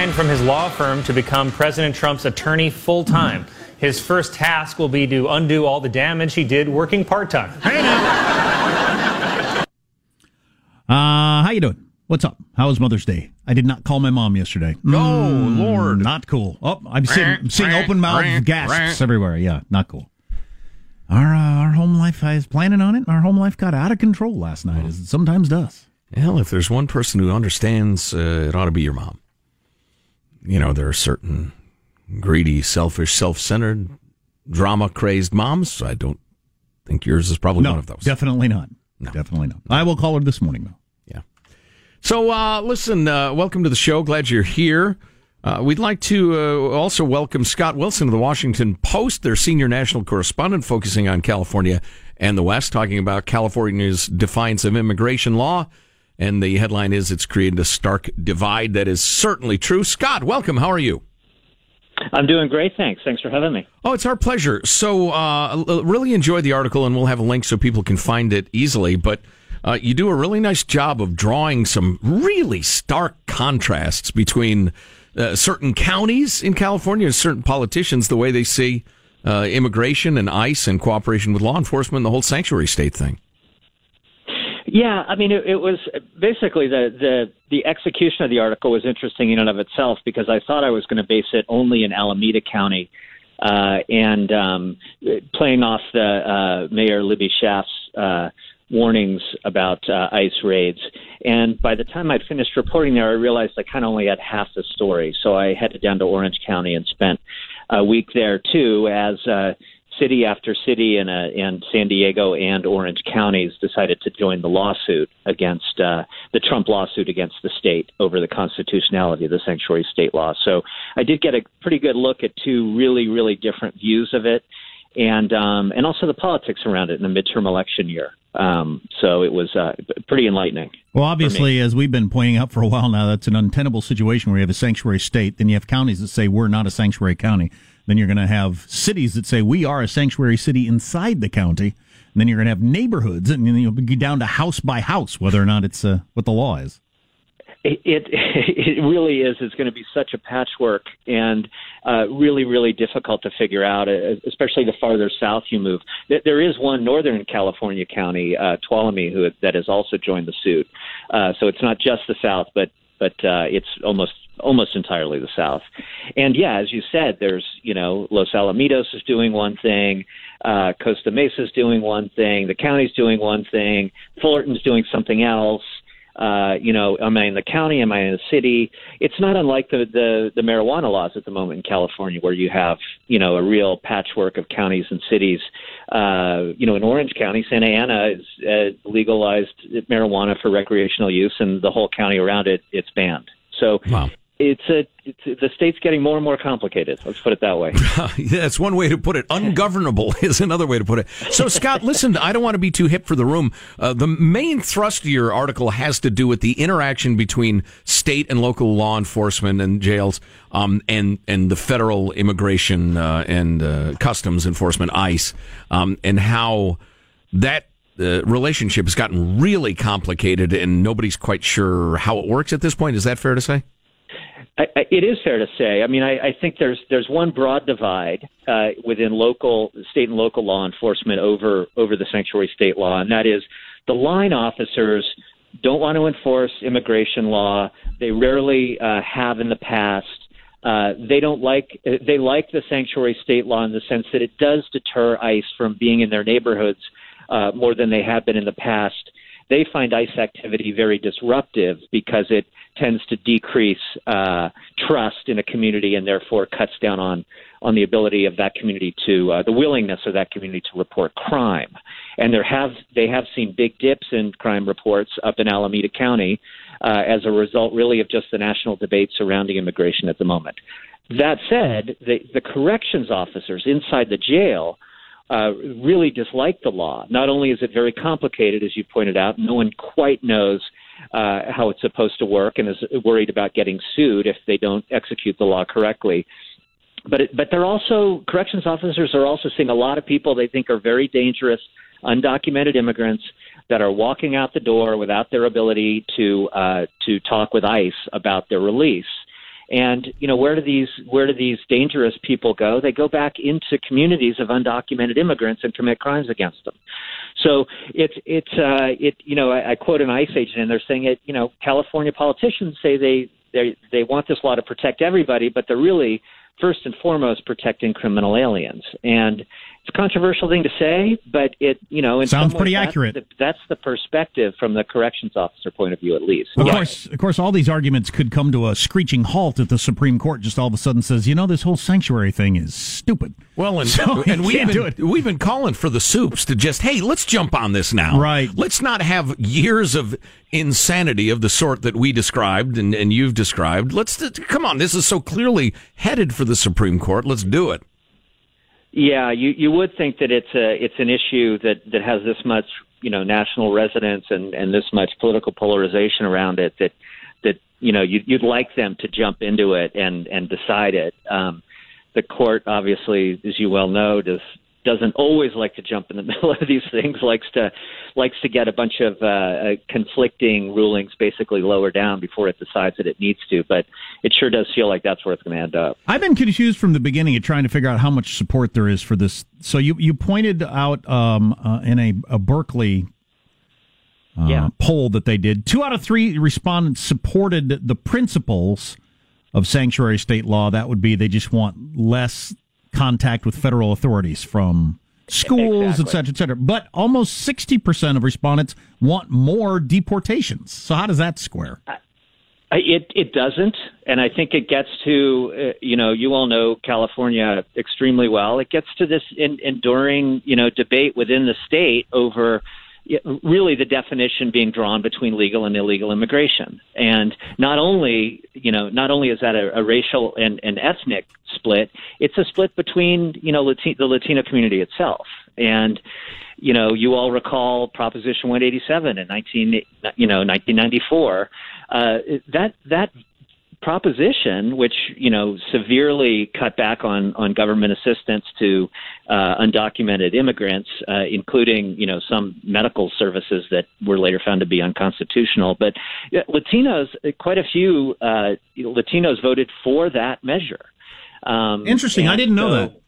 Resigned from his law firm to become President Trump's attorney full time. His first task will be to undo all the damage he did working part time. Hey now. Uh, how you doing? What's up? How was Mother's Day? I did not call my mom yesterday. No, Mm, Lord. Not cool. Oh, I'm seeing, I'm seeing open mouth gasps everywhere. Yeah, not cool. Our uh, our home life, I was planning on it, and our home life got out of control last night, as it sometimes does. Hell, if there's one person who understands, uh, it ought to be your mom. You know, there are certain greedy, selfish, self-centered, drama-crazed moms. I don't think yours is probably no, one of those. definitely not. No. Definitely not. I will call her this morning though. Yeah. So, uh, listen, uh, welcome to the show. Glad you're here. Uh, we'd like to uh, also welcome Scott Wilson of the Washington Post, their senior national correspondent, focusing on California and the West, talking about California's defiance of immigration law. And the headline is It's created a stark divide. That is certainly true. Scott, welcome. How are you? I'm doing great, thanks. Thanks for having me. Oh, it's our pleasure. So, uh, really enjoy the article, and we'll have a link so people can find it easily. But uh, you do a really nice job of drawing some really stark contrasts between uh, certain counties in California and certain politicians, the way they see uh, immigration and ICE and cooperation with law enforcement, the whole sanctuary state thing. Yeah, I mean, it, it was basically the, the the execution of the article was interesting in and of itself because I thought I was going to base it only in Alameda County, uh, and um, playing off the uh, Mayor Libby Schaaf's uh, warnings about uh, ICE raids. And by the time I'd finished reporting there, I realized I kind of only had half the story. So I headed down to Orange County and spent a week there too as uh, city after city in, a, in San Diego and Orange counties decided to join the lawsuit against uh, the Trump lawsuit against the state over the constitutionality of the sanctuary state law. So I did get a pretty good look at two really, really different views of it, and um, and also the politics around it in the midterm election year. Um, so it was uh, pretty enlightening. Well, obviously, as we've been pointing out for a while now, that's an untenable situation where you have a sanctuary state, then you have counties that say we're not a sanctuary county. Then you're going to have cities that say we are a sanctuary city inside the county. And then you're going to have neighborhoods, and you'll be down to house by house whether or not it's uh, what the law is. It, it, it really is. It's going to be such a patchwork and uh, really really difficult to figure out, especially the farther south you move. There is one northern California county, uh, Tuolumne, who that has also joined the suit. Uh, so it's not just the south, but but uh, it's almost almost entirely the South. And yeah, as you said, there's you know Los Alamitos is doing one thing, uh, Costa Mesa is doing one thing, the county's doing one thing, Fullerton's doing something else. Uh, you know, am I in the county? Am I in the city? It's not unlike the, the the marijuana laws at the moment in California, where you have you know a real patchwork of counties and cities. Uh, you know, in Orange County, Santa Ana is uh, legalized marijuana for recreational use, and the whole county around it it's banned. So wow it's a it's, the state's getting more and more complicated. Let's put it that way. That's one way to put it. Ungovernable is another way to put it. So, Scott, listen, I don't want to be too hip for the room. Uh, the main thrust of your article has to do with the interaction between state and local law enforcement and jails, um, and and the federal immigration uh, and uh, customs enforcement (ICE), um, and how that the relationship has gotten really complicated and nobody's quite sure how it works at this point. Is that fair to say? I, I, it is fair to say. I mean, I, I think there's there's one broad divide uh, within local, state, and local law enforcement over over the sanctuary state law, and that is the line officers don't want to enforce immigration law. They rarely uh, have in the past. Uh, they don't like they like the sanctuary state law in the sense that it does deter ICE from being in their neighborhoods uh, more than they have been in the past. They find ICE activity very disruptive because it tends to decrease uh, trust in a community and therefore cuts down on on the ability of that community to uh, the willingness of that community to report crime. And there have they have seen big dips in crime reports up in Alameda County uh, as a result, really, of just the national debate surrounding immigration at the moment. That said, the, the corrections officers inside the jail. Uh, really dislike the law. Not only is it very complicated, as you pointed out, no one quite knows uh, how it's supposed to work and is worried about getting sued if they don't execute the law correctly. But it, but they're also corrections officers are also seeing a lot of people they think are very dangerous, undocumented immigrants that are walking out the door without their ability to uh, to talk with ICE about their release. And you know where do these where do these dangerous people go? They go back into communities of undocumented immigrants and commit crimes against them. So it's it's uh, it you know I, I quote an ICE agent and they're saying it you know California politicians say they they they want this law to protect everybody, but they're really first and foremost protecting criminal aliens. And it's a controversial thing to say, but it, you know, sounds pretty that's accurate. The, that's the perspective from the corrections officer point of view, at least. Of yeah. course, of course, all these arguments could come to a screeching halt if the Supreme Court just all of a sudden says, you know, this whole sanctuary thing is stupid. Well, and, so and we've been, we've been calling for the soups to just, hey, let's jump on this now. Right. Let's not have years of insanity of the sort that we described and, and you've described. Let's come on. This is so clearly headed for the Supreme Court. Let's do it. Yeah, you you would think that it's a it's an issue that that has this much you know national resonance and and this much political polarization around it that that you know you'd, you'd like them to jump into it and and decide it. Um, the court, obviously, as you well know, does doesn't always like to jump in the middle of these things. likes to likes to get a bunch of uh, uh, conflicting rulings basically lower down before it decides that it needs to. But it sure does feel like that's where it's going to end up. I've been confused from the beginning of trying to figure out how much support there is for this. So you you pointed out um, uh, in a, a Berkeley. Uh, yeah. poll that they did. Two out of three respondents supported the principles of sanctuary state law. That would be they just want less contact with federal authorities from schools, exactly. et cetera, et cetera. But almost 60% of respondents want more deportations. So how does that square? It it doesn't, and I think it gets to uh, you know you all know California extremely well. It gets to this in, enduring you know debate within the state over really the definition being drawn between legal and illegal immigration. And not only, you know, not only is that a, a racial and, and ethnic split, it's a split between, you know, Latin, the Latino community itself. And, you know, you all recall Proposition 187 in 19, you know, 1994. Uh, that that proposition, which you know severely cut back on on government assistance to uh, undocumented immigrants, uh, including you know some medical services that were later found to be unconstitutional. But yeah, Latinos, quite a few uh, Latinos voted for that measure. Um, Interesting. I didn't know so, that.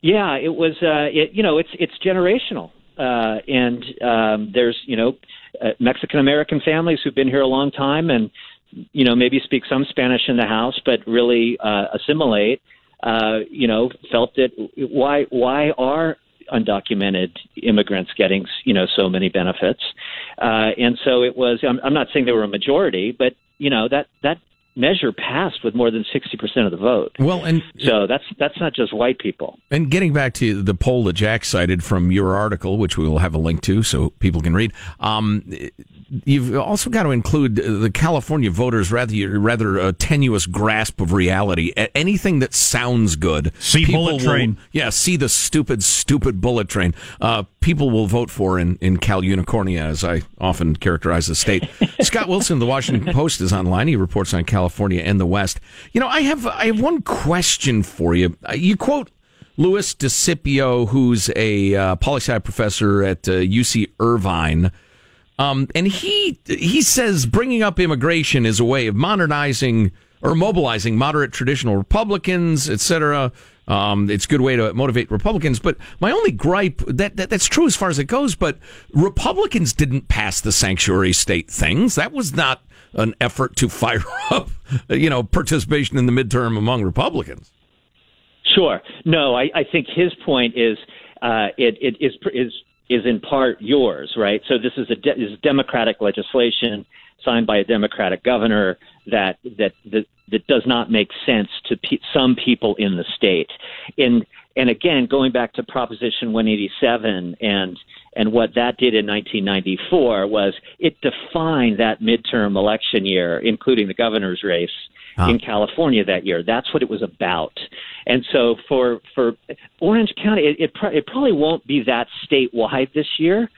Yeah, it was. Uh, it, you know, it's it's generational, uh, and um, there's you know uh, Mexican American families who've been here a long time and you know, maybe speak some Spanish in the house, but really uh, assimilate. Uh, you know, felt that why why are undocumented immigrants getting you know so many benefits, uh, and so it was. I'm, I'm not saying they were a majority, but you know that that measure passed with more than 60% of the vote. Well, and so that's that's not just white people. And getting back to the poll that Jack cited from your article, which we will have a link to so people can read. Um, you've also got to include the California voters' rather rather uh, tenuous grasp of reality. Anything that sounds good, see bullet train, will, yeah, see the stupid, stupid bullet train. Uh, people will vote for in in Cal Unicornia, as I often characterize the state. Scott Wilson, the Washington Post, is online. He reports on California and the West. You know, I have I have one question for you. Uh, you quote. Louis DeSipio, who's a uh, poli sci professor at uh, UC Irvine, um, and he he says bringing up immigration is a way of modernizing or mobilizing moderate traditional Republicans, etc. Um, it's a good way to motivate Republicans. But my only gripe that, that that's true as far as it goes. But Republicans didn't pass the sanctuary state things. That was not an effort to fire up, you know, participation in the midterm among Republicans. Sure. No, I, I think his point is uh, it, it is is is in part yours, right? So this is a de- is democratic legislation signed by a democratic governor that that that, that does not make sense to pe- some people in the state. And and again, going back to Proposition 187 and and what that did in 1994 was it defined that midterm election year, including the governor's race huh. in California that year. That's what it was about. And so for for Orange County, it it, it probably won't be that statewide this year.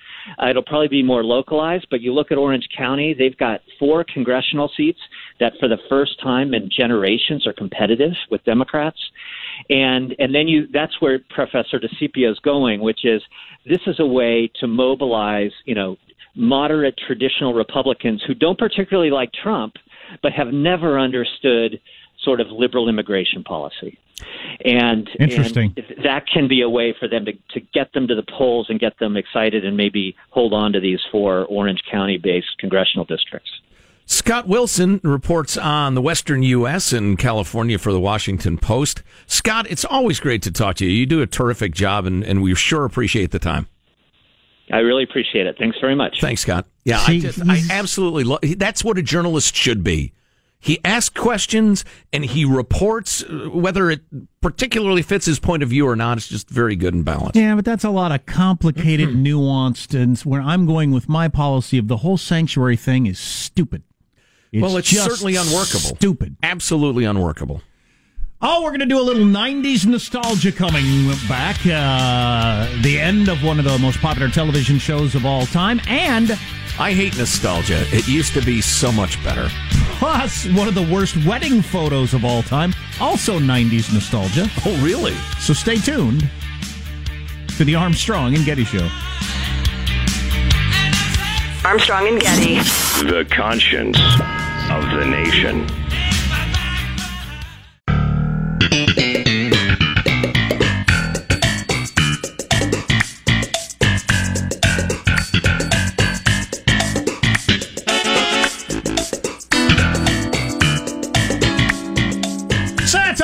Uh, it'll probably be more localized. But you look at Orange County; they've got four congressional seats that, for the first time in generations, are competitive with Democrats. And and then you that's where Professor DeSipio is going, which is this is a way to mobilize, you know, moderate traditional Republicans who don't particularly like Trump, but have never understood sort of liberal immigration policy. And, Interesting. And that can be a way for them to, to get them to the polls and get them excited and maybe hold on to these four Orange County based congressional districts. Scott Wilson reports on the Western U.S. and California for the Washington Post. Scott, it's always great to talk to you. You do a terrific job, and, and we sure appreciate the time. I really appreciate it. Thanks very much. Thanks, Scott. Yeah, See, I, just, I absolutely love. That's what a journalist should be. He asks questions and he reports uh, whether it particularly fits his point of view or not. It's just very good and balanced. Yeah, but that's a lot of complicated, nuanced, and where I'm going with my policy of the whole sanctuary thing is stupid. It's well, it's certainly unworkable. Stupid. Absolutely unworkable. Oh, we're going to do a little 90s nostalgia coming back. Uh, the end of one of the most popular television shows of all time. And I hate nostalgia. It used to be so much better. Plus, one of the worst wedding photos of all time. Also 90s nostalgia. Oh, really? So stay tuned to the Armstrong and Getty Show. Armstrong and Getty. The conscience of the nation.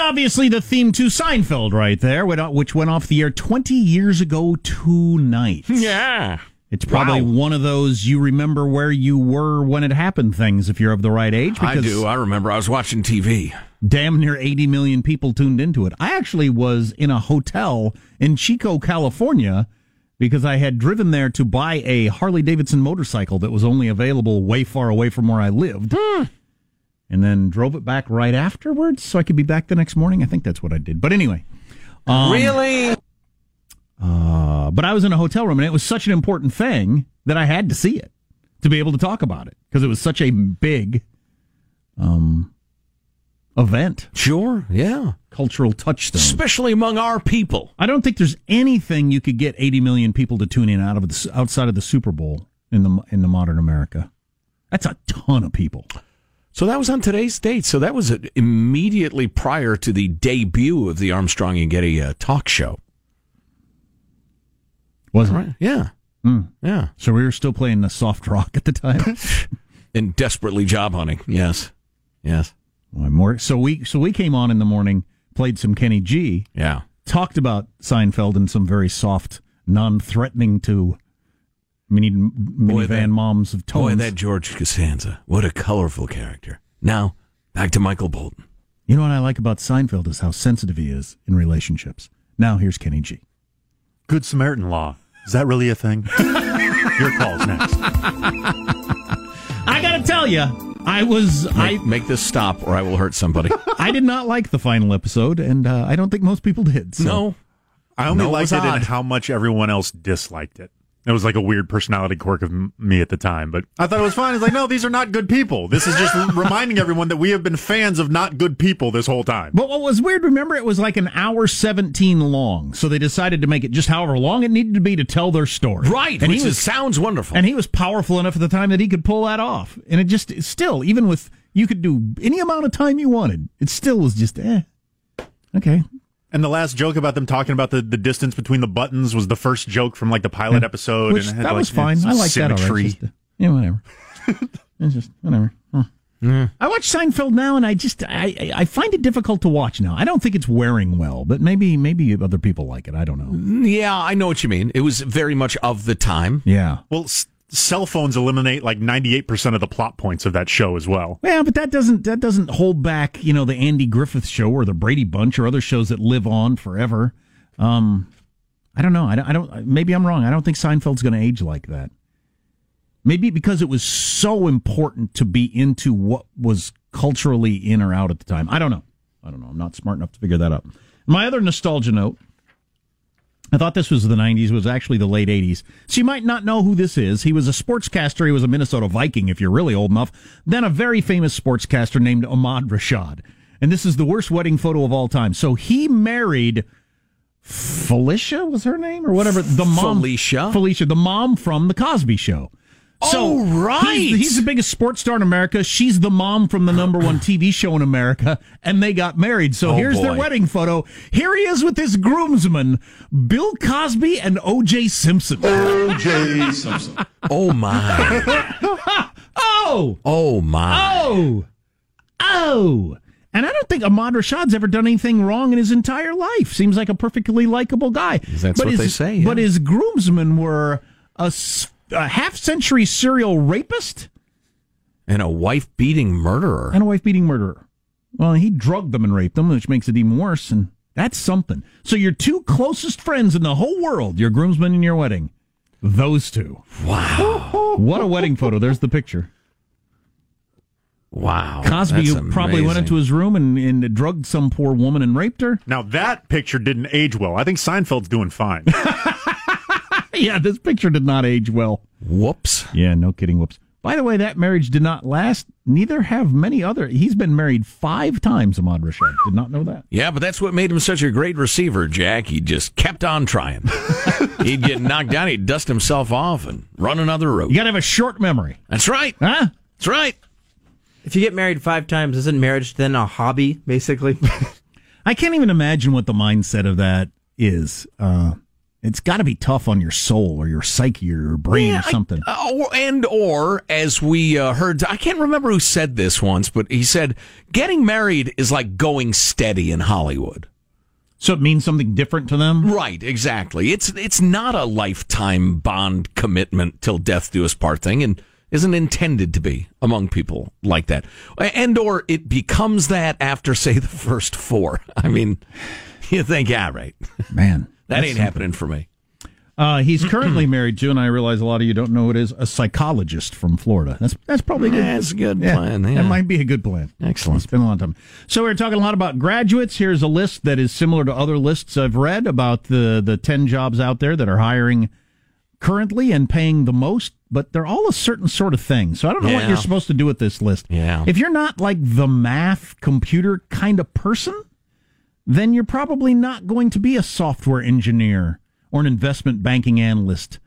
Obviously the theme to Seinfeld right there, which went off the air 20 years ago tonight. Yeah. It's probably Wow. one of those you remember where you were when it happened things if you're of the right age. I do. I remember I was watching TV. damn near 80 million people tuned into it. I actually was in a hotel in Chico, California, because I had driven there to buy a Harley Davidson motorcycle that was only available way far away from where I lived. And then drove it back right afterwards so I could be back the next morning. I think that's what I did. But anyway. um, really? Uh, but I was in a hotel room and it was such an important thing that I had to see it to be able to talk about it because it was such a big um, event. Sure, yeah. Cultural touchstone. Especially among our people. I don't think there's anything you could get 80 million people to tune in out of the, outside of the Super Bowl in the in the modern America. That's a ton of people. So that was on today's date. So that was immediately prior to the debut of the Armstrong and Getty uh, talk show. Was it? Right? Yeah. Hmm. Yeah. So we were still playing the soft rock at the time. And desperately job hunting. Yes. Yes. More. So we so we came on in the morning, played some Kenny G. Yeah. Talked about Seinfeld in some very soft, non-threatening to mini minivan that- moms of tones. Boy, that George Costanza. What a colorful character. Now, back to Michael Bolton. You know what I like about Seinfeld is how sensitive he is in relationships. Now here's Kenny G. Good Samaritan law. Is that really a thing? Your call's next. I gotta tell you, I was I Make, make this stop or I will hurt somebody. I did not like the final episode, and uh, I don't think most people did. So. no. I only No, liked it odd. and how much everyone else disliked it. It was like a weird personality quirk of m- me at the time, but I thought it was fine. It's like, no, these are not good people. This is just reminding everyone that we have been fans of not good people this whole time. But what was weird, remember, it was like an hour 17 long. So they decided to make it just however long it needed to be to tell their story. Right. And which he was, sounds wonderful. and he was powerful enough at the time that he could pull that off. And it just, still, even with, you could do any amount of time you wanted, it still was just, eh. Okay. And the last joke about them talking about the, the distance between the buttons was the first joke from like the pilot episode. Which, and had, that like, was fine. I like that symmetry. already. It's just, uh, yeah, whatever. it's just, whatever. Huh. I watch Seinfeld now, and I just I I- I find it difficult to watch now. I don't think it's wearing well, but maybe maybe other people like it. I don't know. yeah, I know what you mean. It was very much of the time. Yeah, Well, s- cell phones eliminate like 98% of the plot points of that show as well. yeah, but that doesn't that doesn't hold back you know the Andy Griffith Show or the Brady Bunch or other shows that live on forever. Um, I don't know. I don't, I don't. Maybe I'm wrong. I don't think Seinfeld's going to age like that. Maybe because it was so important to be into what was culturally in or out at the time. I don't know. I don't know. I'm not smart enough to figure that out. My other nostalgia note. I thought this was the 90s, it was actually the late 80s. So you might not know who this is. He was a sportscaster. He was a Minnesota Viking, if you're really old enough. Then a very famous sportscaster named Ahmad Rashad. And this is the worst wedding photo of all time. So he married Phylicia, was her name? Or whatever. The mom. Phylicia? Phylicia, the mom from The Cosby Show. So Oh, right. He's, he's the biggest sports star in America. She's the mom from the number one TV show in America, and they got married. So Oh, here's their wedding photo. Here he is with his groomsmen, Bill Cosby and O.J. Simpson. O.J. Simpson. Oh my. Oh, Oh my. oh, oh. And I don't think Ahmad Rashad's ever done anything wrong in his entire life. Seems like a perfectly likable guy. That's but what his, they say, yeah. But his groomsmen were a, s- a half-century serial rapist. And a wife beating murderer. and a wife beating murderer. Well, he drugged them and raped them, which makes it even worse. And that's something. So your two closest friends in the whole world, your groomsmen and your wedding, those two. Wow. What a wedding photo! There's the picture. Wow. Cosby who probably went into his room and, and drugged some poor woman and raped her. Now that picture didn't age well. I think Seinfeld's doing fine. Yeah, this picture did not age well. Whoops. Yeah, no kidding. Whoops. By the way, that marriage did not last. Neither have many other. He's been married five times. Ahmad Rashad did not know that. Yeah, but that's what made him such a great receiver, Jack. He just kept on trying. he'd get knocked down, he'd dust himself off and run another route. You got to have a short memory, That's right. huh? That's right. If you get married five times, isn't marriage then a hobby, basically? I can't even imagine what the mindset of that is. Uh, it's got to be tough on your soul or your psyche or your brain Yeah, or something. uh, or, and or as we uh, heard, I can't remember who said this once, but he said getting married is like going steady in Hollywood. So it means something different to them? Right, exactly. It's it's not a lifetime bond commitment till death do us part thing and isn't intended to be among people like that. And or it becomes that after say the first four. I mean, you think, yeah, right. Man, that ain't happening for me. Uh, he's currently married to, and I realize a lot of you don't know who it is, a psychologist from Florida. That's that's probably good. That's a good plan. Yeah. That might be a good plan. Excellent. It's been a long time. So we're talking a lot about graduates. Here's a list that is similar to other lists I've read about the the ten jobs out there that are hiring currently and paying the most, but they're all a certain sort of thing. So I don't know what you're supposed to do with this list. Yeah. If you're not like the math computer kind of person, then you're probably not going to be a software engineer or an investment banking analyst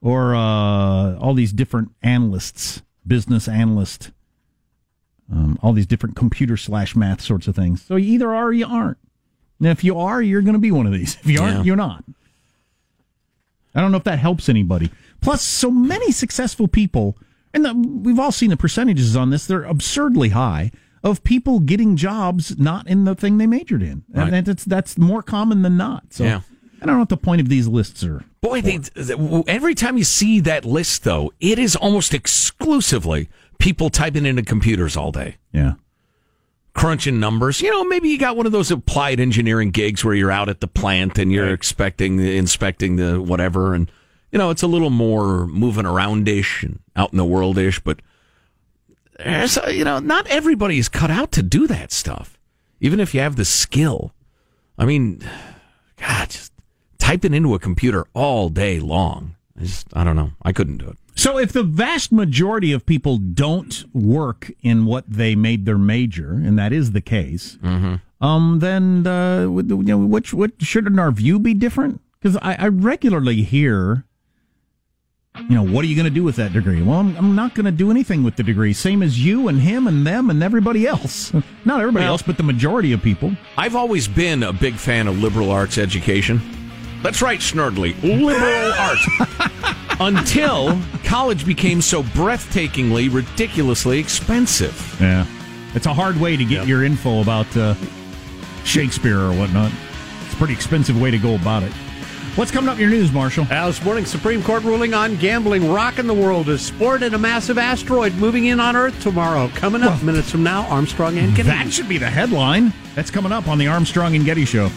or uh, all these different analysts, business analyst, um, all these different computer slash math sorts of things. So you either are or you aren't. And if you are, you're going to be one of these. If you aren't, Yeah. you're not. I don't know if that helps anybody. Plus, so many successful people, and the, we've all seen the percentages on this, they're absurdly high of people getting jobs not in the thing they majored in. Right. And that's, that's more common than not. So Yeah. I don't know what the point of these lists are. Boy, they, every time you see that list, though, it is almost exclusively people typing into computers all day. Yeah. Crunching numbers. You know, maybe you got one of those applied engineering gigs where you're out at the plant and you're expecting, inspecting the whatever. And, you know, it's a little more moving around ish and out in the world ish. But, there's, uh, you know, not everybody is cut out to do that stuff, even if you have the skill. I mean, God, just typing into a computer all day long. I just, I don't know. I couldn't do it. So if the vast majority of people don't work in what they made their major, and that is the case, um, then uh, you know, which what shouldn't our view be different? Because I, I regularly hear, you know, what are you going to do with that degree? Well, I'm, I'm not going to do anything with the degree. Same as you and him and them and everybody else. Not everybody Well- else, but the majority of people. I've always been a big fan of liberal arts education. That's right, Snerdley. Liberal arts. Until college became so breathtakingly, ridiculously expensive. Yeah, it's a hard way to get your info about uh, Shakespeare or whatnot. It's a pretty expensive way to go about it. What's coming up in your news, Marshall? Uh, this morning, Supreme Court ruling on gambling rocking the world as sport and a massive asteroid moving in on Earth tomorrow. Coming up minutes from now, Armstrong and Getty. That should be the headline. That's coming up on the Armstrong and Getty Show.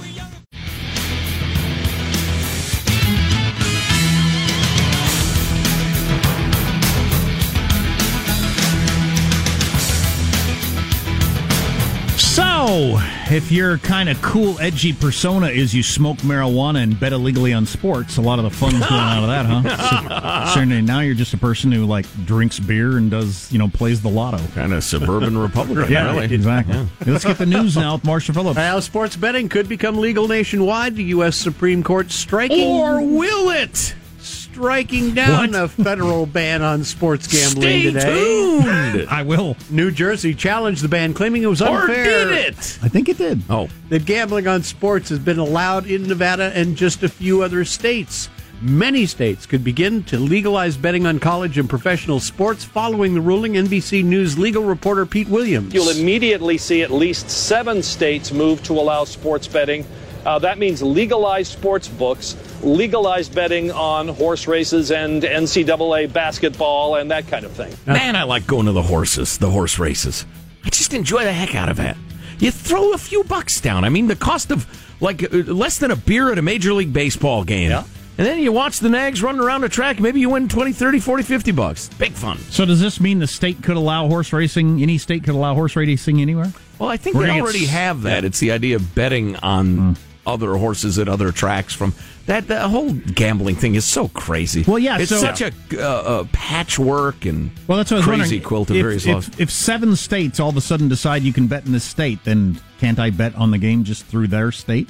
So, if your kind of cool, edgy persona is you smoke marijuana and bet illegally on sports, a lot of the fun's going out of that, huh? So, certainly now you're just a person who like drinks beer and does, you know, plays the lotto. Kind of suburban Republican, yeah, really. exactly. Let's get the news now with Marshall Phillips. Now, sports betting could become legal nationwide. The U.S. Supreme Court striking Or will it? Striking down What? a federal ban on sports gambling Stay today. tuned. I will. New Jersey challenged the ban, claiming it was or unfair. did it? I think it did. Oh, that gambling on sports has been allowed in Nevada and just a few other states. Many states could begin to legalize betting on college and professional sports following the ruling. NBC News legal reporter Pete Williams. You'll immediately see at least seven states move to allow sports betting. Uh, that means legalized sports books, legalized betting on horse races and NCAA basketball and that kind of thing. Man, I like going to the horses, the horse races. I just enjoy the heck out of it. You throw a few bucks down. I mean, the cost of like uh, less than a beer at a Major League Baseball game. Yeah. And then you watch the nags running around a track. Maybe you win 20, 30, 40, 50 bucks. Big fun. So does this mean the state could allow horse racing? Any state could allow horse racing anywhere? Well, I think We're they already have that. It's the idea of betting on other horses at other tracks. From that, the whole gambling thing is so crazy. Well, yeah, it's so- such a, uh, a patchwork and Well, that's what crazy quilt of if, various if, laws. if seven states all of a sudden decide you can bet in this state, then can't I bet on the game just through their state,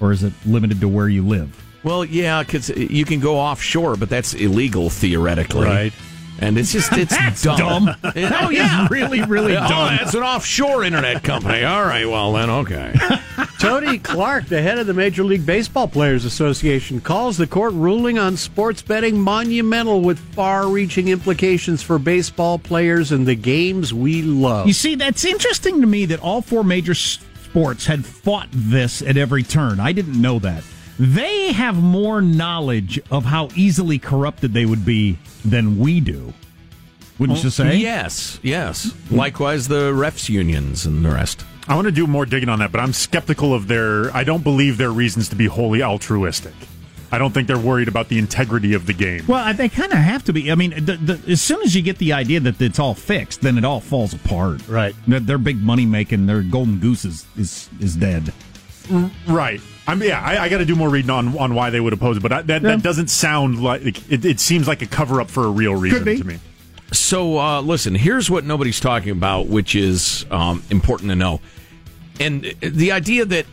or is it limited to where you live? Well, yeah, because you can go offshore, but that's illegal theoretically. Right. And it's just it's That's dumb. dumb. oh yeah, really, really oh, dumb. that's an offshore internet company. All right, well then, okay. Tony Clark, the head of the Major League Baseball Players Association, calls the court ruling on sports betting monumental with far reaching implications for baseball players and the games we love. You see, that's interesting to me that all four major sports had fought this at every turn. I didn't know that. They have more knowledge of how easily corrupted they would be than we do. Wouldn't you oh, say? Yes, yes. Likewise, the refs unions and the rest. I want to do more digging on that, but I'm skeptical of their. I don't believe their reasons to be wholly altruistic. I don't think they're worried about the integrity of the game. Well, they kind of have to be. I mean, the, the, as soon as you get the idea that it's all fixed, then it all falls apart. Right. Their, their big money making, their golden goose is is, is dead. Right. I mean, yeah, I, I got to do more reading on, on why they would oppose it, but I, that, Yeah. that doesn't sound like it, it seems like a cover up for a real reason be. to me. So, uh, listen, here's what nobody's talking about, which is um, important to know. And the idea that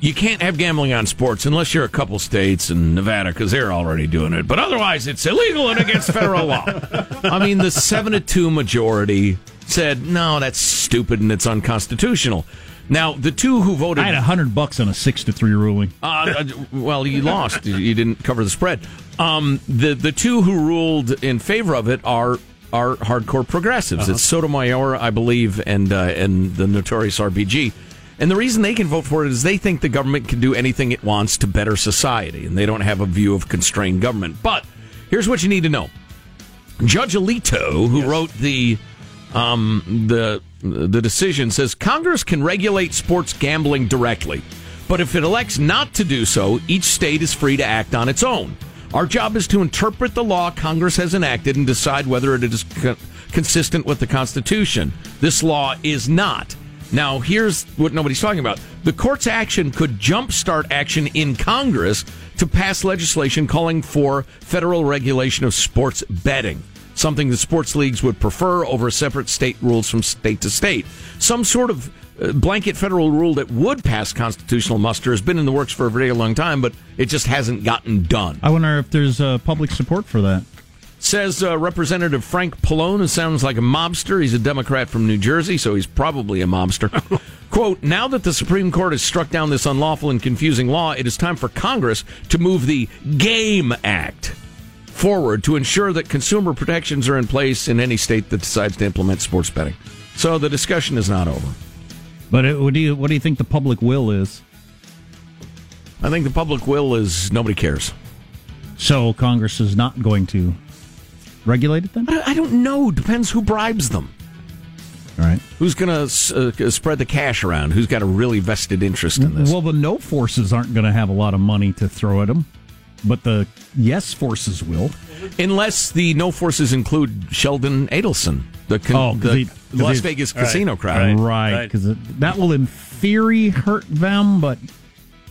you can't have gambling on sports unless you're a couple states and Nevada because they're already doing it. But otherwise, it's illegal and against federal law. I mean, the seven to two majority said no, that's stupid and it's unconstitutional. Now, the two who voted, I had a hundred bucks on a six to three ruling. uh, uh, well, you lost. You- didn't cover the spread. Um, the the two who ruled in favor of it are are hardcore progressives. It's Sotomayor, I believe, and uh, and the notorious RBG. And the reason they can vote for it is they think the government can do anything it wants to better society, and they don't have a view of constrained government. But here's what you need to know: Judge Alito, who wrote the um, the the decision, says Congress can regulate sports gambling directly, but if it elects not to do so, each state is free to act on its own. Our job is to interpret the law Congress has enacted and decide whether it is co- consistent with the Constitution. This law is not. Now, here's what nobody's talking about. The court's action could jumpstart action in Congress to pass legislation calling for federal regulation of sports betting, something the sports leagues would prefer over separate state rules from state to state. Some sort of uh, blanket federal rule that would pass constitutional muster has been in the works for a very long time, but it just hasn't gotten done. I wonder if there's uh, public support for that. Says uh, Representative Frank Pallone, who sounds like a mobster. He's a Democrat from New Jersey, so he's probably a mobster. Quote, now that the Supreme Court has struck down this unlawful and confusing law, it is time for Congress to move the GAME Act forward to ensure that consumer protections are in place in any state that decides to implement sports betting. So the discussion is not over. But it, what do you what do you think the public will is? I think the public will is nobody cares. So Congress is not going to regulate it then. I I don't know. Depends who bribes them. All right. Who's going to uh, spread the cash around? Who's got a really vested interest in this? Well, the no forces aren't going to have a lot of money to throw at them, but the yes forces will. Unless the no forces include Sheldon Adelson, the, con- Oh, 'cause the he- Las Vegas Right. casino crowd. right? Because that will, in theory, hurt them, but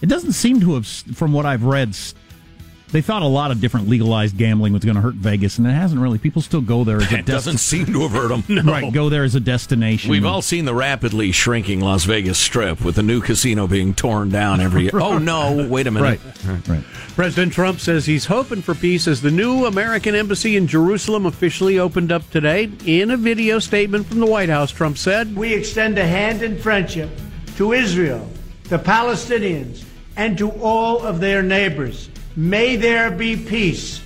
it doesn't seem to have, from what I've read, s- they thought a lot of different legalized gambling was going to hurt Vegas, and it hasn't really. People still go there as a It doesn't destination. seem to have hurt them. Right, go there as a destination. We've all seen the rapidly shrinking Las Vegas Strip with the new casino being torn down every year. Oh, no, wait a minute. Right, right. President Trump says he's hoping for peace as the new American embassy in Jerusalem officially opened up today. In a video statement from the White House, Trump said, We extend a hand in friendship to Israel, the Palestinians, and to all of their neighbors. May there be peace.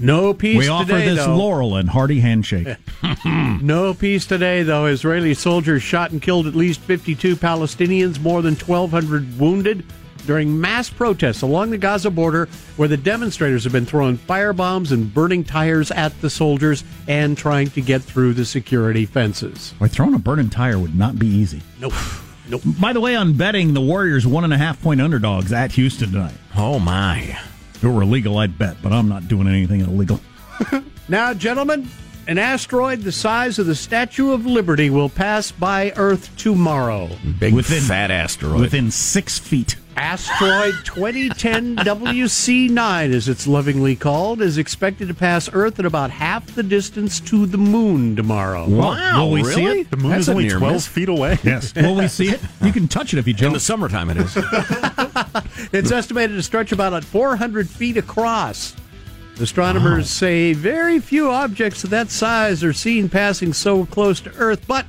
No peace we offer today, this though. laurel and hearty handshake. No peace today, though. Israeli soldiers shot and killed at least 52 Palestinians, more than 1,200 wounded during mass protests along the Gaza border, where the demonstrators have been throwing firebombs and burning tires at the soldiers and trying to get through the security fences. Boy, throwing a burning tire would not be easy. Nope. Nope. By the way, on betting, the Warriors one and a half point underdogs at Houston tonight. Oh my! If it were illegal, I'd bet, but I'm not doing anything illegal. Now, gentlemen, an asteroid the size of the Statue of Liberty will pass by Earth tomorrow. Big Within- fat asteroid. Within six feet. Asteroid 2010 WC9, as it's lovingly called, is expected to pass Earth at about half the distance to the moon tomorrow. Wow, Will we see really? it? The moon That's is only 12 miss. feet away. Yes. Will we see it? You can touch it if you jump. In the summertime, it is. It's estimated to stretch about 400 feet across. Astronomers say very few objects of that size are seen passing so close to Earth, but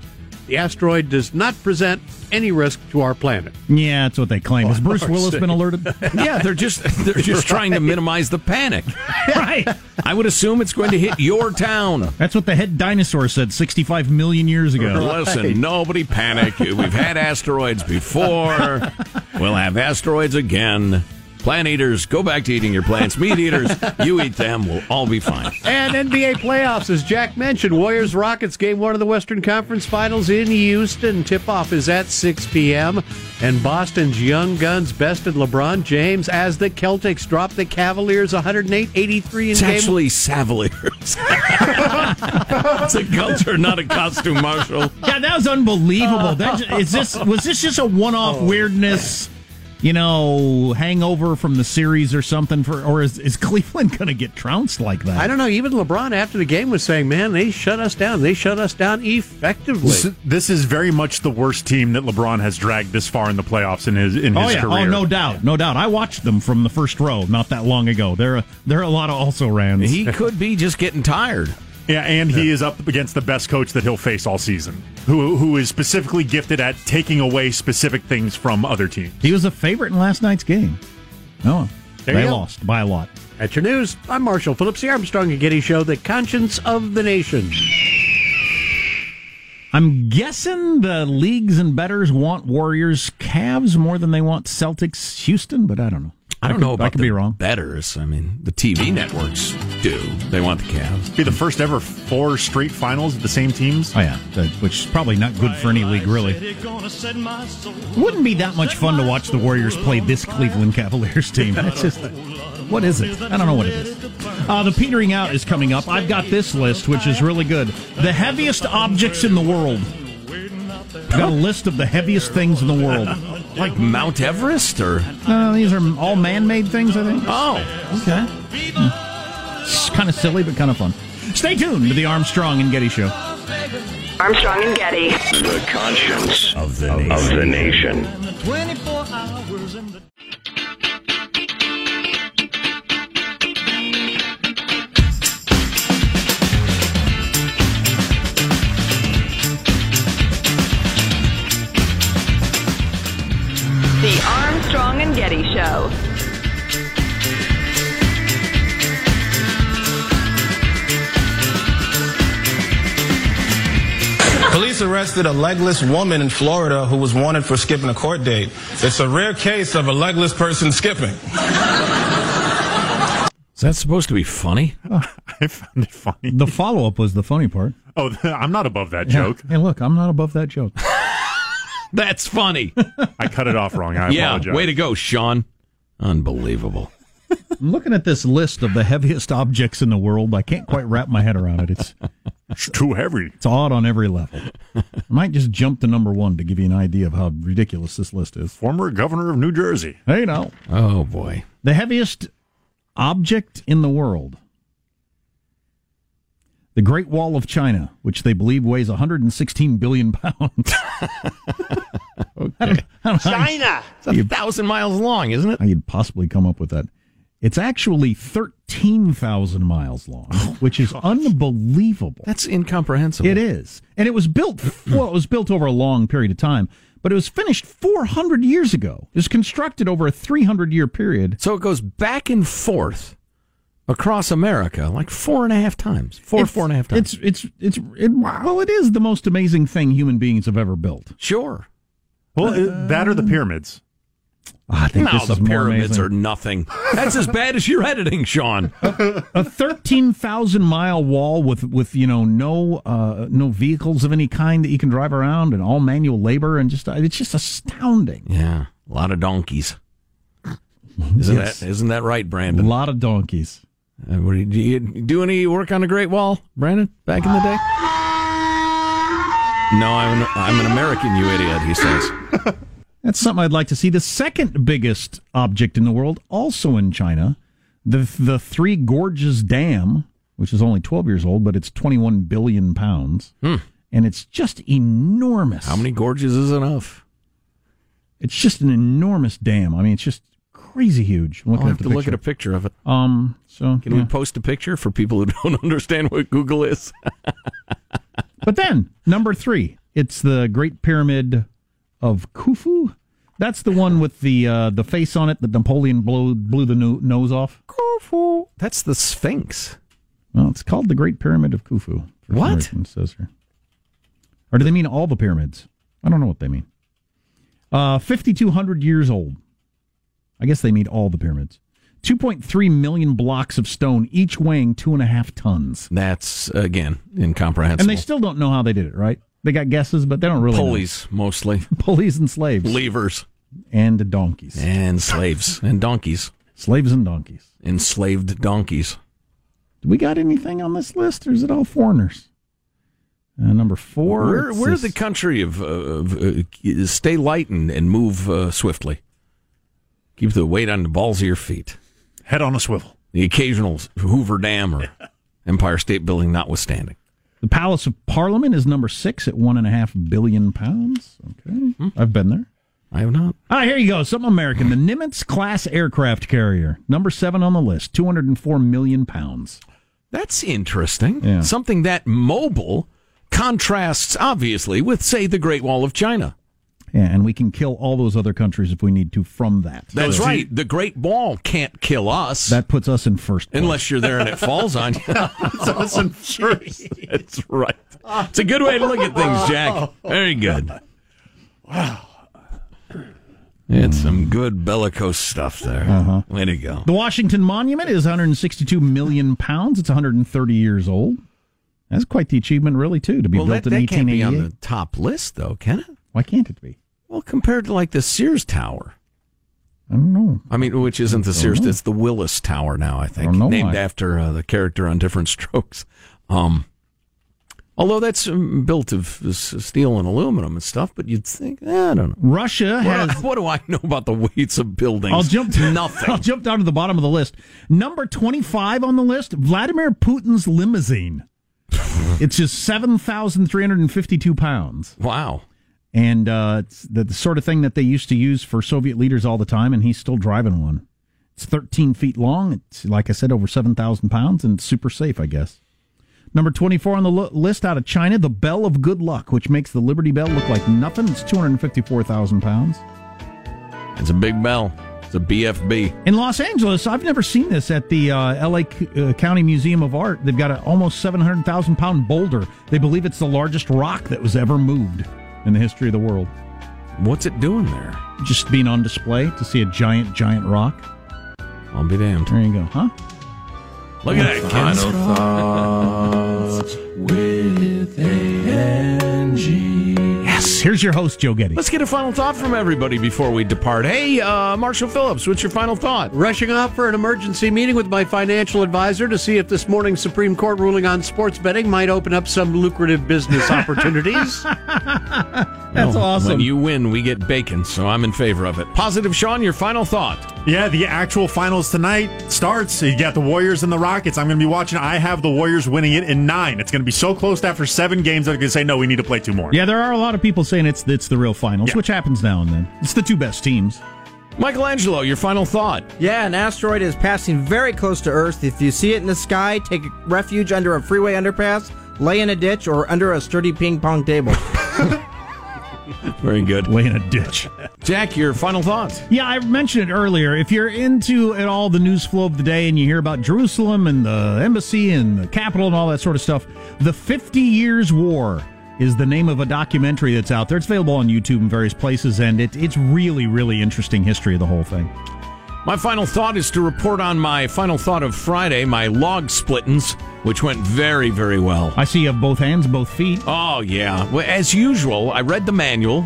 The asteroid does not present any risk to our planet. Yeah, that's what they claim. Has Bruce Willis sake. been alerted? yeah, they're just they're just trying to minimize the panic. right. I would assume it's going to hit your town. That's what the head dinosaur said 65 million years ago. Listen, nobody panic. We've had asteroids before. We'll have asteroids again. Plant eaters, go back to eating your plants. Meat eaters, you eat them. We'll all be fine. And NBA playoffs, as Jack mentioned, Warriors Rockets game one of the Western Conference Finals in Houston. Tip off is at 6 p.m. And Boston's Young Guns bested LeBron James as the Celtics dropped the Cavaliers 108 83 in It's game actually Savaliers. it's a culture, not a costume, Marshall. Yeah, that was unbelievable. That ju- is this was this just a one-off oh. weirdness? You know, hangover from the series or something for, or is, is Cleveland going to get trounced like that? I don't know. Even LeBron after the game was saying, "Man, they shut us down. They shut us down effectively." This, this is very much the worst team that LeBron has dragged this far in the playoffs in his in Oh his yeah, career. oh no doubt, no doubt. I watched them from the first row not that long ago. They're a, they're a lot of also rans. He could be just getting tired. Yeah, and he is up against the best coach that he'll face all season, who who is specifically gifted at taking away specific things from other teams. He was a favorite in last night's game. No, There they lost by a lot. At your news, I'm Marshall Phillips, the Armstrong and Getty Show, the conscience of the nation. I'm guessing the leagues and betters want Warriors Cavs more than they want Celtics Houston, but I don't know. I don't could- know about I could the be wrong. betters. I mean, the TV networks do. They want the Cavs. Be the first ever four straight finals of the same teams. Oh yeah, that, which is probably not good for any league, really. Wouldn't be that much fun to watch the Warriors play this Cleveland Cavaliers team. It's just, what is it? I don't know what it is. Uh, the petering out is coming up. I've got this list, which is really good. The heaviest objects in the world. I've got a list of the heaviest things in the world. Like Mount Everest, or Uh, these are all man-made things, I think. oh, okay. It's kind of silly, but kind of fun. Stay tuned to the Armstrong and Getty Show. Armstrong and Getty. The conscience of the nation. Of the nation. Police arrested a legless woman in Florida who was wanted for skipping a court date. It's a rare case of a legless person skipping. Is that supposed to be funny? I found it funny. The follow-up was the funny part. Oh, I'm not above that joke. Hey, look, I'm not above that joke. That's funny. I cut it off wrong. I yeah, apologize. way to go, Sean. Unbelievable. I'm looking at this list of the heaviest objects in the world. I can't quite wrap my head around it. It's It's too heavy. it's odd on every level. I might just jump to number one to give you an idea of how ridiculous this list is. Former governor of New Jersey. Hey, now Oh boy. the heaviest object in the world. The Great Wall of China, which they believe weighs 116 billion pounds. I don't- I don't know how It's a thousand miles long, isn't it? how you'd possibly come up with that. It's actually 13,000 miles long, oh which is unbelievable. That's incomprehensible. It is. And it was built, well, it was built over a long period of time, but it was finished 400 years ago. It was constructed over a 300 year period. So it goes back and forth across America like four and a half times. Four, It's- four and a half times. It's, it's, it's, it, well, it is the most amazing thing human beings have ever built. sure. Well, it- that or the pyramids. I think No, this the is pyramids are nothing. That's as bad as your editing, Sean. a 13,000 mile wall with, with, you know, no, uh, no vehicles of any kind that you can drive around and all manual labor and just, it's just astounding. Yeah, a lot of donkeys. Isn't Yes. that isn't that right, Brandon? A lot of donkeys. Uh, what, do you do any work on the Great Wall, Brandon? Back in the day? No, I'm an, I'm an American, you idiot. He says. That's something I'd like to see. The second biggest object in the world, also in China, the the Three Gorges Dam, which is only 12 years old, but it's 21 billion pounds, and it's just enormous. Hmm. How many gorges is enough? It's just an enormous dam. I mean, it's just crazy huge. I'll have to the look at a picture. picture of it. Um. So Can yeah. we post a picture for people who don't understand what Google is? But then number three, It's the Great Pyramid of Khufu. That's the one with the uh, the face on it that Napoleon blew, blew the no- nose off. Khufu. That's the Sphinx. Well, it's called the Great Pyramid of Khufu. What? reason, says here. Or do they mean all the pyramids? I don't know what they mean. Uh, 5,200 years old. I guess they mean all the pyramids. 2.3 million blocks of stone, each weighing two and a half tons. That's, again, incomprehensible. And they still don't know how they did it, right? They got guesses, but they don't really know. Pulleys, mostly. Pulleys and slaves. Levers. And donkeys. And slaves. and donkeys. Slaves and donkeys. Enslaved donkeys. Do we got anything on this list, or is it all foreigners? Uh, number four. We're, this- the country of, uh, of uh, stay light and, and move uh, swiftly. Keep the weight on the balls of your feet. Head on a swivel. The occasional Hoover Dam or Empire State Building notwithstanding. The Palace of Parliament is number six at one and a half billion pounds. Okay, I've been there. I have not. Ah, here you go. Something American. The Nimitz class aircraft carrier, number seven on the list, two hundred and four million pounds. That's interesting. Yeah. Something that mobile contrasts, obviously, with, say, the Great Wall of China. Yeah, and we can kill all those other countries if we need to from that. That's So right. The Great Wall can't kill us. That puts us in first. Place. Unless you're there and it falls on you. That's in first. That's right. It's a good way to look at things, Jack. Very good. Wow. It's some good bellicose stuff there. Uh-huh. Way to go. The Washington Monument is 162 million pounds. It's 130 years old. That's quite the achievement, really, too, to be Well, built that, in that can't be on the top list, though, can it? Why can't it be? Well, compared to like the Sears Tower. I don't know. I mean, which isn't the Sears, know. it's the Willis Tower now, I think, know named after uh, the character on Different Strokes. Um, although that's um, built of steel and aluminum and stuff, but you'd think, eh, I don't know. Russia What, has. what do I know about the weights of buildings? I'll jump to nothing. I'll jump down to the bottom of the list. Number 25 on the list, Vladimir Putin's limousine. it's just 7,352 pounds. Wow. And uh, it's the, the sort of thing that they used to use for Soviet leaders all the time, and he's still driving one. It's 13 feet long. It's, like I said, over 7,000 pounds, and it's super safe, I guess. Number 24 on the lo- list out of China, the Bell of Good Luck, which makes the Liberty Bell look like nothing. It's 254,000 pounds. It's a big bell. It's a BFB. In Los Angeles, I've never seen this at the uh, LA C- uh, County Museum of Art. They've got an almost 700,000 pound boulder. They believe it's the largest rock that was ever moved in the history of the world. What's it doing there? Just being on display to see a giant, giant rock. I'll be damned. There you go, huh? Look at that. Final thoughts with A-N-G. Yes, here's your host, Joe Getty. Let's get a final thought from everybody before we depart. Hey, uh, Marshall Phillips, what's your final thought? Rushing off for an emergency meeting with my financial advisor to see if this morning's Supreme Court ruling on sports betting might open up some lucrative business opportunities. That's oh, Well, awesome. When you win, we get bacon, so I'm in favor of it. Positive, Sean, your final thought. Yeah, the actual finals tonight starts. You got the Warriors and the Rockets. I'm going to be watching. I have the Warriors winning it in nine. It's going to be so close after seven games. That I'm going to say, no, we need to play two more. Yeah, there are a lot of people saying it's it's the real finals, Yeah. which happens now and then. It's the two best teams. Michelangelo, your final thought. Yeah, an asteroid is passing very close to Earth. If you see it in the sky, take refuge under a freeway underpass, lay in a ditch, or under a sturdy ping pong table. Very good. Lay in a ditch. Jack, your final thoughts. Yeah, I mentioned it earlier. If you're into at all the news flow of the day and you hear about Jerusalem and the embassy and the capital and all that sort of stuff, The 50 Years War is the name of a documentary that's out there. It's available on YouTube and various places, and it, it's really, really interesting history of the whole thing. My final thought is to report on my final thought of Friday, my log splittins, which went very, very well. I see you have both hands, both feet. Oh, yeah. Well, as usual, I read the manual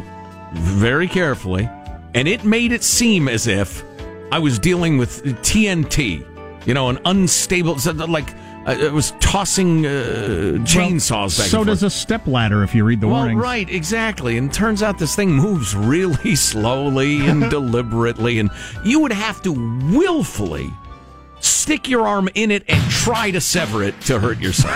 very carefully, and it made it seem as if I was dealing with TNT, you know, an unstable, like, it was tossing uh, chainsaws back So and forth. does a step ladder if you read the well, warnings. right, exactly. And turns out this thing moves really slowly and deliberately, and you would have to willfully stick your arm in it and try to sever it to hurt yourself.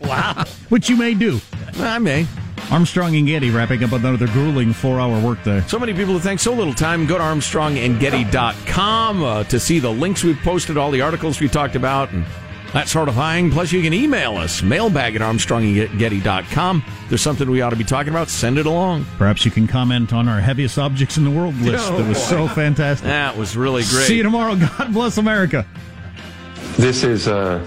wow. Which you may do. I may. Armstrong and Getty wrapping up another grueling four hour workday. So many people to thank so little time. Go to armstrongandgetty.com uh, to see the links we've posted, all the articles we talked about, and that sort of thing. Plus, you can email us, mailbag at armstrongandgetty.com. If there's something we ought to be talking about, send it along. Perhaps you can comment on our heaviest objects in the world list. Oh, that was boy. so fantastic. That was really great. See you tomorrow. God bless America. This is a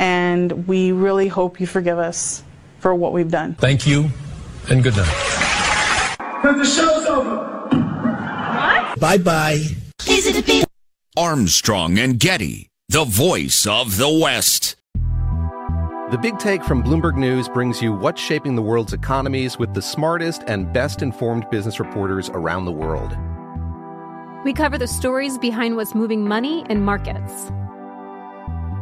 and we really hope you forgive us for what we've done. Thank you, and good night. Because the show's over. What? Bye bye. Is it a big Armstrong and Getty, the voice of the West. The Big Take from Bloomberg News brings you what's shaping the world's economies with the smartest and best informed business reporters around the world. We cover the stories behind what's moving money and markets.